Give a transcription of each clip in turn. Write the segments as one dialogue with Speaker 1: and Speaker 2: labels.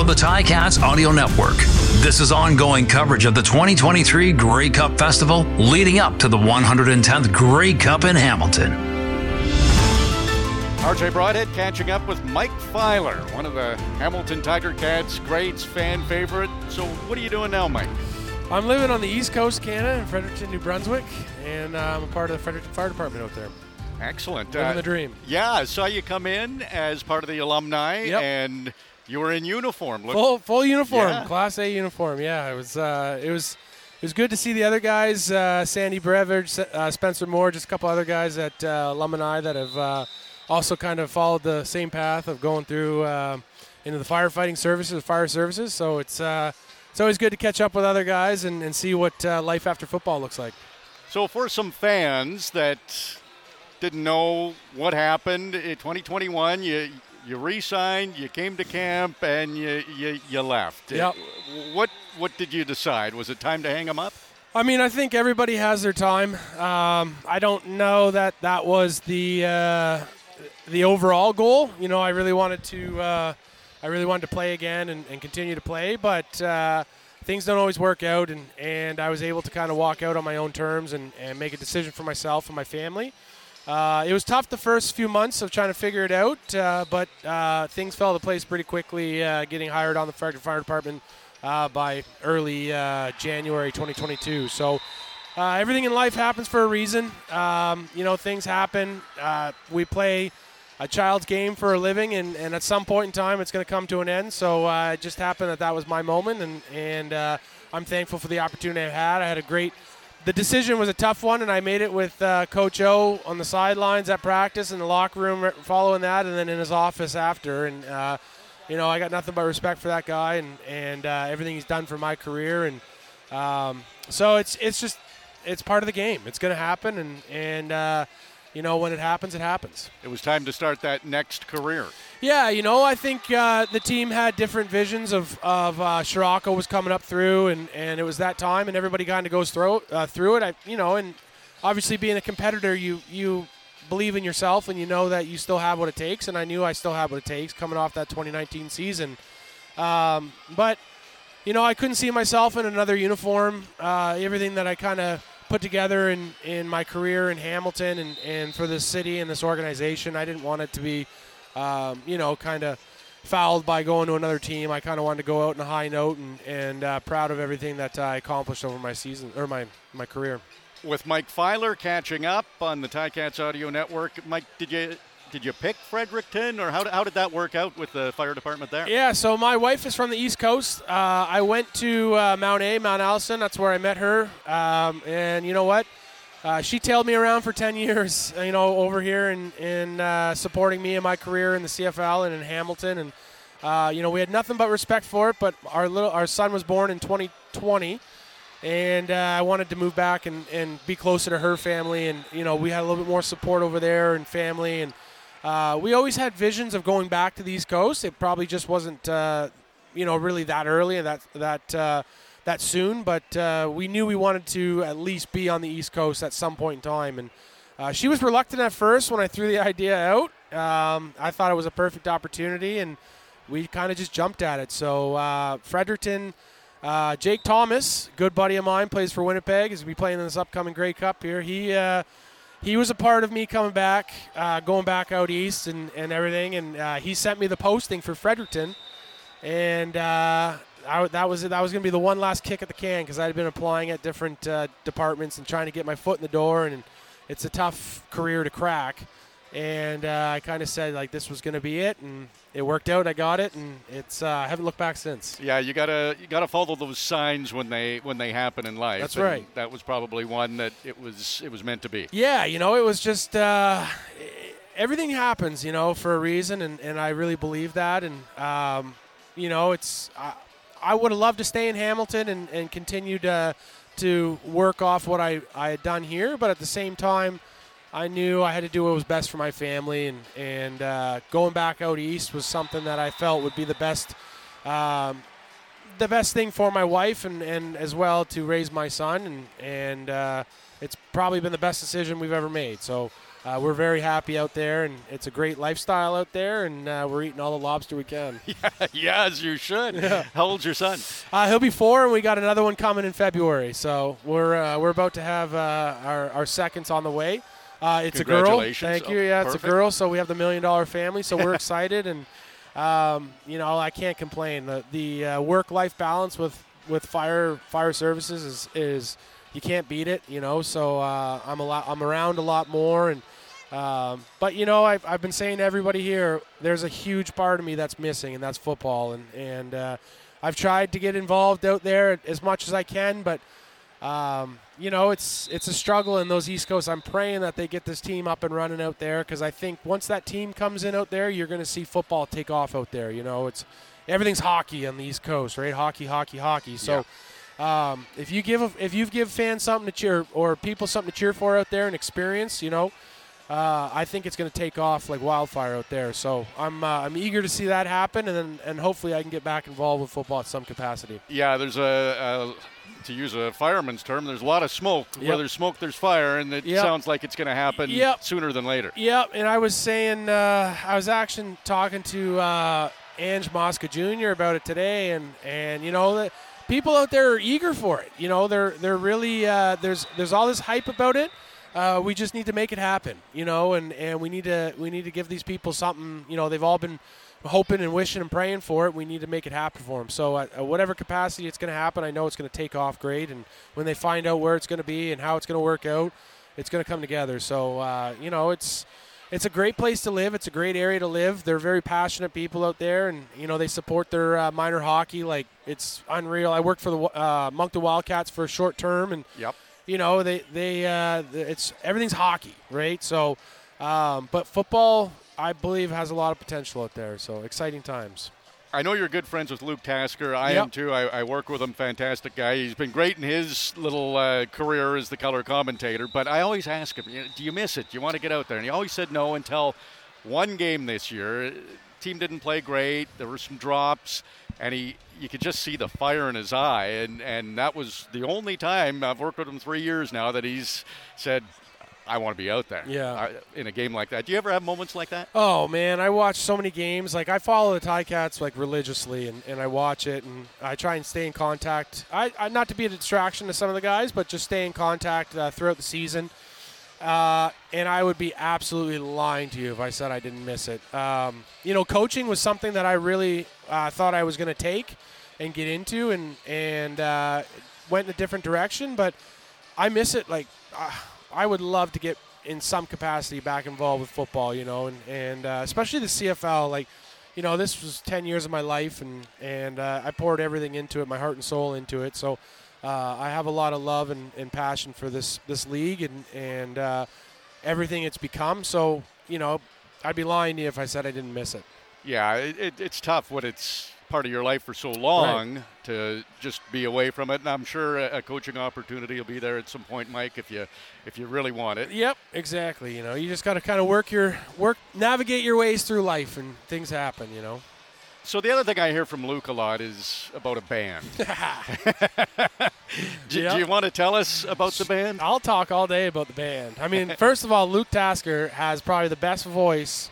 Speaker 1: from the Ticats Audio Network. This is ongoing coverage of the 2023 Grey Cup Festival leading up to the 110th Grey Cup in Hamilton.
Speaker 2: RJ Broadhead catching up with Mike Filer, one of the Hamilton Tiger Cats greats, fan favorite. So, what are you doing now, Mike?
Speaker 3: I'm living on the East Coast Canada in Fredericton, New Brunswick, and uh, I'm a part of the Fredericton Fire Department out there.
Speaker 2: Excellent.
Speaker 3: Living the dream.
Speaker 2: Yeah, I saw you come in as part of the alumni,
Speaker 3: Yep.
Speaker 2: and you were in uniform. Look,
Speaker 3: Full full uniform,
Speaker 2: Yeah.
Speaker 3: Class A uniform. Yeah, it was uh, it was it was good to see the other guys, uh, Sandy Brevard, uh, Spencer Moore, just a couple other guys at uh, alumni that have uh, also kind of followed the same path of going through uh, into the firefighting services, fire services. So it's uh, it's always good to catch up with other guys and, and see what uh, life after football looks like.
Speaker 2: So, for some fans that didn't know what happened in 2021, you you re-signed, you came to camp, and you you, you left.
Speaker 3: Yep.
Speaker 2: What what did you decide? Was it time to hang them up?
Speaker 3: I mean, I think everybody has their time. Um, I don't know that that was the uh, the overall goal. You know, I really wanted to uh, I really wanted to play again and, and continue to play, but uh, things don't always work out, and, and I was able to kind of walk out on my own terms and, and make a decision for myself and my family. Uh, it was tough the first few months of trying to figure it out, uh, but uh, things fell into place pretty quickly. Uh, getting hired on the fire, fire department uh, by early uh, January 2022. So everything in life happens for a reason. Um, you know, things happen. We play a child's game for a living, and, and at some point in time, it's going to come to an end. So it just happened that that was my moment, and and I'm thankful for the opportunity I had. I had a great. The decision was a tough one, and I made it with uh, Coach O on the sidelines at practice, in the locker room following that, and then in his office after. And uh, you know, I got nothing but respect for that guy and and uh, everything he's done for my career. And um, so it's it's just it's part of the game. It's going to happen, and and uh, you know when it happens, it happens.
Speaker 2: It was time to start that next career.
Speaker 3: Yeah, you know, I think uh, the team had different visions of of uh, Scirocco was coming up through, and, and it was that time, and everybody kind of goes through uh, through it. I, you know, and obviously being a competitor, you you believe in yourself, and you know that you still have what it takes. And I knew I still had what it takes coming off that 2019 season. Um, but you know, I couldn't see myself in another uniform. Uh, everything that I kind of put together in, in my career in Hamilton and, and for this city and this organization, I didn't want it to be, um, you know, kind of fouled by going to another team. I kind of wanted to go out on a high note and, and uh, proud of everything that I accomplished over my season or my, my career.
Speaker 2: With Mike Filer catching up on the Ticats Audio Network, Mike, did you did you pick Fredericton, or how, how did that work out with the fire department there?
Speaker 3: Yeah, so my wife is from the East Coast. Uh, I went to uh, Mount A, Mount Allison. That's where I met her. Um, and you know what? Uh, she tailed me around for 10 years, you know, over here and in, uh, supporting me in my career in the CFL and in Hamilton. And, uh, you know, we had nothing but respect for it, but our, little, our son was born in 2020. And uh, I wanted to move back and, and be closer to her family. And, you know, we had a little bit more support over there and family. And, uh, we always had visions of going back to the East Coast. It probably just wasn't, uh, you know, really that early and that that uh, that soon. But uh, we knew we wanted to at least be on the East Coast at some point in time. And uh, she was reluctant at first when I threw the idea out. Um, I thought it was a perfect opportunity, and we kind of just jumped at it. So uh, Fredericton. Uh, Jake Thomas, good buddy of mine, plays for Winnipeg. Is be playing in this upcoming Grey Cup here. He he was a part of me coming back, uh, going back out east and, and everything. And uh, he sent me the posting for Fredericton, and uh, I, that was that was going to be the one last kick at the can because I had been applying at different uh, departments and trying to get my foot in the door, and it's a tough career to crack. And uh, I kind of said like this was going to be it, and it worked out. I got it, and it's uh, I haven't looked back since.
Speaker 2: Yeah, you gotta you gotta follow those signs when they when they happen in life.
Speaker 3: That's
Speaker 2: and
Speaker 3: right.
Speaker 2: That was probably one that it was it was meant to be.
Speaker 3: Yeah, you know, it was just uh, everything happens, you know, for a reason, and, and I really believe that. And um, you know, it's I, I would have loved to stay in Hamilton and, and continue to to work off what I, I had done here, but at the same time, I knew I had to do what was best for my family, and and uh, going back out east was something that I felt would be the best. Um, the best thing for my wife and, and as well to raise my son and and uh, it's probably been the best decision we've ever made so uh, we're very happy out there, and it's a great lifestyle out there, and uh, we're eating all the lobster we can.
Speaker 2: yeah, as you should. How old's your son?
Speaker 3: Uh, he'll be four, and we got another one coming in February. So we're uh, we're about to have uh, our our seconds on the way. Uh, it's a girl. Thank you. Yeah, it's a girl. So we have the million dollar family. So we're excited, and um, you know I can't complain. The the uh, work life balance with with fire fire services is is you can't beat it. You know, so uh, I'm a lot I'm around a lot more and. Um, but you know, I've, I've been saying to everybody here, there's a huge part of me that's missing, and that's football. And and uh, I've tried to get involved out there as much as I can, but um, you know, it's it's a struggle in those East Coast. I'm praying that they get this team up and running out there because I think once that team comes in out there, you're going to see football take off out there. You know, it's everything's hockey on the East Coast, right? Hockey, hockey, hockey. So. Um, if you give a, if you give fans something to cheer or people something to cheer for out there and experience, you know, uh, I think it's going to take off like wildfire out there. So I'm uh, I'm eager to see that happen, and then and hopefully I can get back involved with football at some capacity.
Speaker 2: Yeah, there's a, a to use a fireman's term, there's a lot of smoke. Where there's smoke, there's fire, and it
Speaker 3: Yep.
Speaker 2: sounds like it's going to happen
Speaker 3: Yep.
Speaker 2: sooner than later.
Speaker 3: Yep, and I was saying uh, I was actually talking to uh, Ange Mosca Jr. about it today, and and you know the people out there are eager for it. You know they're they're really uh, there's there's all this hype about it. Uh, we just need to make it happen, you know, and, and we need to we need to give these people something. You know, they've all been hoping and wishing and praying for it. We need to make it happen for them. So, at, at whatever capacity it's going to happen, I know it's going to take off great. And when they find out where it's going to be and how it's going to work out, it's going to come together. So, uh, you know, it's it's a great place to live. It's a great area to live. They're very passionate people out there, and you know they support their uh, minor hockey like it's unreal. I worked for the uh, Moncton Wildcats for a short term, and
Speaker 2: Yep.
Speaker 3: you know they they uh, it's everything's hockey, right? So, um, but football, I believe, has a lot of potential out there. So exciting times.
Speaker 2: I know you're good friends with Luke Tasker. I
Speaker 3: Yep.
Speaker 2: am too. I, I work with him. Fantastic guy. He's been great in his little uh, career as the color commentator. But I always ask him, "Do you miss it? Do you want to get out there?" And he always said no until one game this year. Team didn't play great. There were some drops, and he you could just see the fire in his eye. And and that was the only time I've worked with him three years now that he's said. I want to be out there.
Speaker 3: Yeah.
Speaker 2: I- in a game like that. Do you ever have moments like that?
Speaker 3: Oh man, I watch so many games. Like I follow the Ticats like religiously, and, and I watch it, and I try and stay in contact. I, I not to be a distraction to some of the guys, but just stay in contact uh, throughout the season. Uh, and I would be absolutely lying to you if I said I didn't miss it. Um, you know, coaching was something that I really uh, thought I was going to take and get into, and and uh, went in a different direction. But I miss it. Like uh, I would love to get in some capacity back involved with football. You know, and and uh, especially the CFL. Like, you know, this was ten years of my life, and and uh, I poured everything into it, my heart and soul into it. So. Uh, I have a lot of love and, and passion for this this league and and uh, everything it's become. So you know, I'd be lying to you if I said I didn't miss it.
Speaker 2: Yeah, it, it, it's tough when it's part of your life for so long to just be away from it. And I'm sure a, a coaching opportunity will be there at some point, Mike, if you if you really want it.
Speaker 3: Yep, exactly. You know, you just got to kind of work your work, navigate your ways through life, and things happen. You know.
Speaker 2: So the other thing I hear from Luke a lot is about a band. do,
Speaker 3: Yep.
Speaker 2: do you want to tell us about the band?
Speaker 3: I'll talk all day about the band. I mean, first of all, Luke Tasker has probably the best voice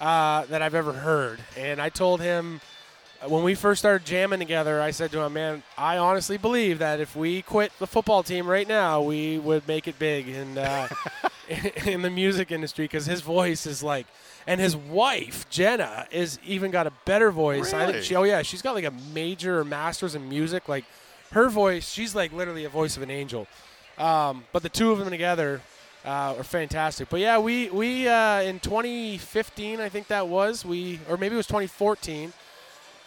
Speaker 3: uh, that I've ever heard. And I told him when we first started jamming together, I said to him, "Man, I honestly believe that if we quit the football team right now, we would make it big in uh, in the music industry because his voice is like." And his wife Jenna is even got a better voice. I think she. Oh yeah, she's got like a major or master's in music. Like her voice, she's like literally a voice of an angel. Um, but the two of them together uh, are fantastic. But yeah, we we uh, in 2015, I think that was we, or maybe it was 2014.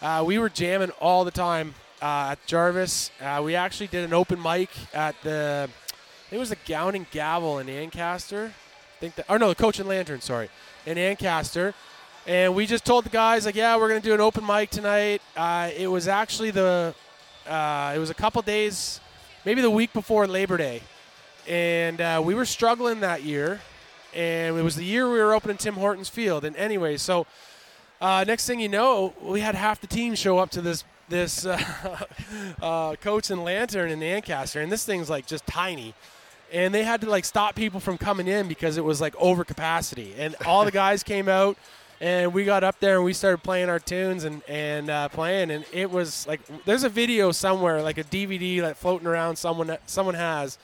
Speaker 3: Uh, we were jamming all the time uh, at Jarvis. Uh, we actually did an open mic at the, it was the Gown and Gavel in Ancaster. I think that, or no, the Coach and Lantern, sorry, in Ancaster. And we just told the guys like, yeah, we're gonna do an open mic tonight. Uh, it was actually the, uh, it was a couple days, maybe the week before Labor Day, and uh, we were struggling that year. And it was the year we were opening Tim Hortons Field. And anyway, so uh, next thing you know, we had half the team show up to this this uh, uh, Coach and Lantern in Ancaster, and this thing's like just tiny. and they had to like stop people from coming in because it was like over capacity. And all the guys came out, and we got up there and we started playing our tunes and and uh, playing, and it was like there's a video somewhere, like a DVD like floating around someone someone has,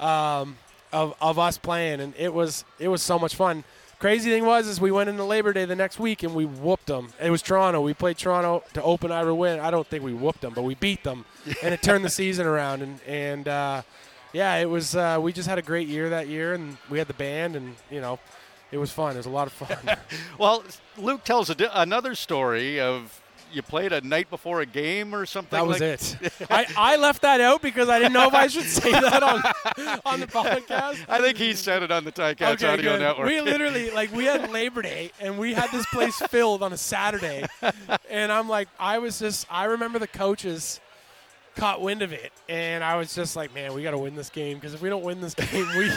Speaker 3: um, of of us playing, and it was it was so much fun. Crazy thing was is we went into Labor Day the next week and we whooped them. It was Toronto. We played Toronto to open Ira win. I don't think we whooped them, but we beat them, and it turned the season around. And and uh, yeah, it was. Uh, we just had a great year that year, and we had the band, and you know, it was fun. It was a lot of fun.
Speaker 2: well, Luke tells di- another story of you played a night before a game or something.
Speaker 3: That was
Speaker 2: like
Speaker 3: it. I, I left that out because I didn't know if I should say that on on the podcast.
Speaker 2: I think he said it on the Ticats
Speaker 3: Okay,
Speaker 2: Audio
Speaker 3: good.
Speaker 2: Network.
Speaker 3: We literally like we had Labor Day and we had this place filled on a Saturday, and I'm like, I was just, I remember the coaches caught wind of it, and I was just like, man, we got to win this game because if we don't win this game, we.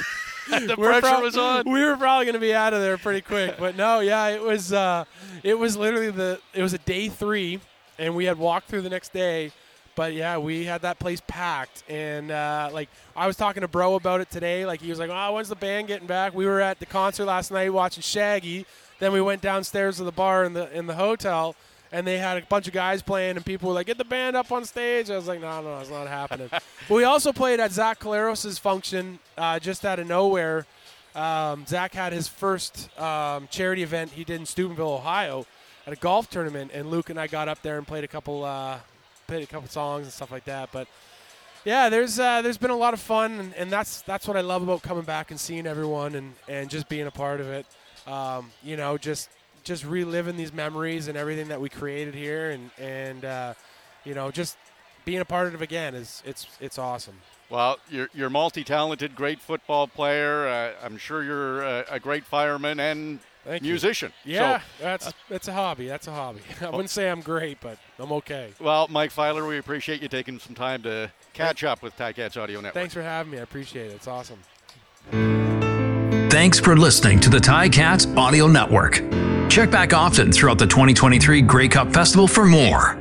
Speaker 2: the
Speaker 3: we're
Speaker 2: pressure
Speaker 3: prob-
Speaker 2: was on.
Speaker 3: We were probably going to be out of there pretty quick, but no, yeah, it was. Uh, it was literally the. It was a day three, and we had walked through the next day. But yeah, we had that place packed, and uh, like I was talking to Bro about it today. Like he was like, "Oh, when's the band getting back?" We were at the concert last night watching Shaggy. Then we went downstairs to the bar in the in the hotel, and they had a bunch of guys playing, and people were like, "Get the band up on stage." I was like, "No, no, it's not happening." but we also played at Zach Collaros' function uh, just out of nowhere. Um, Zach had his first um, charity event he did in Steubenville, Ohio, at a golf tournament, and Luke and I got up there and played a couple uh, played a couple songs and stuff like that. But yeah, there's uh, there's been a lot of fun, and, and that's that's what I love about coming back and seeing everyone and, and just being a part of it. Um, you know, just just reliving these memories and everything that we created here, and and uh, you know, just being a part of it again is it's it's awesome.
Speaker 2: Well, you're you're multi-talented, great football player. Uh, I'm sure you're a, a great fireman and
Speaker 3: Thank you.
Speaker 2: musician.
Speaker 3: Yeah,
Speaker 2: So,
Speaker 3: that's that's a hobby. That's a hobby. I wouldn't say I'm great, but I'm okay.
Speaker 2: well, Mike Filer, we appreciate you taking some time to catch up with Ticats Audio Network.
Speaker 3: Thanks for having me. I appreciate it. It's awesome.
Speaker 1: Thanks for listening to the Ticats Audio Network. Check back often throughout the 2023 Grey Cup Festival for more.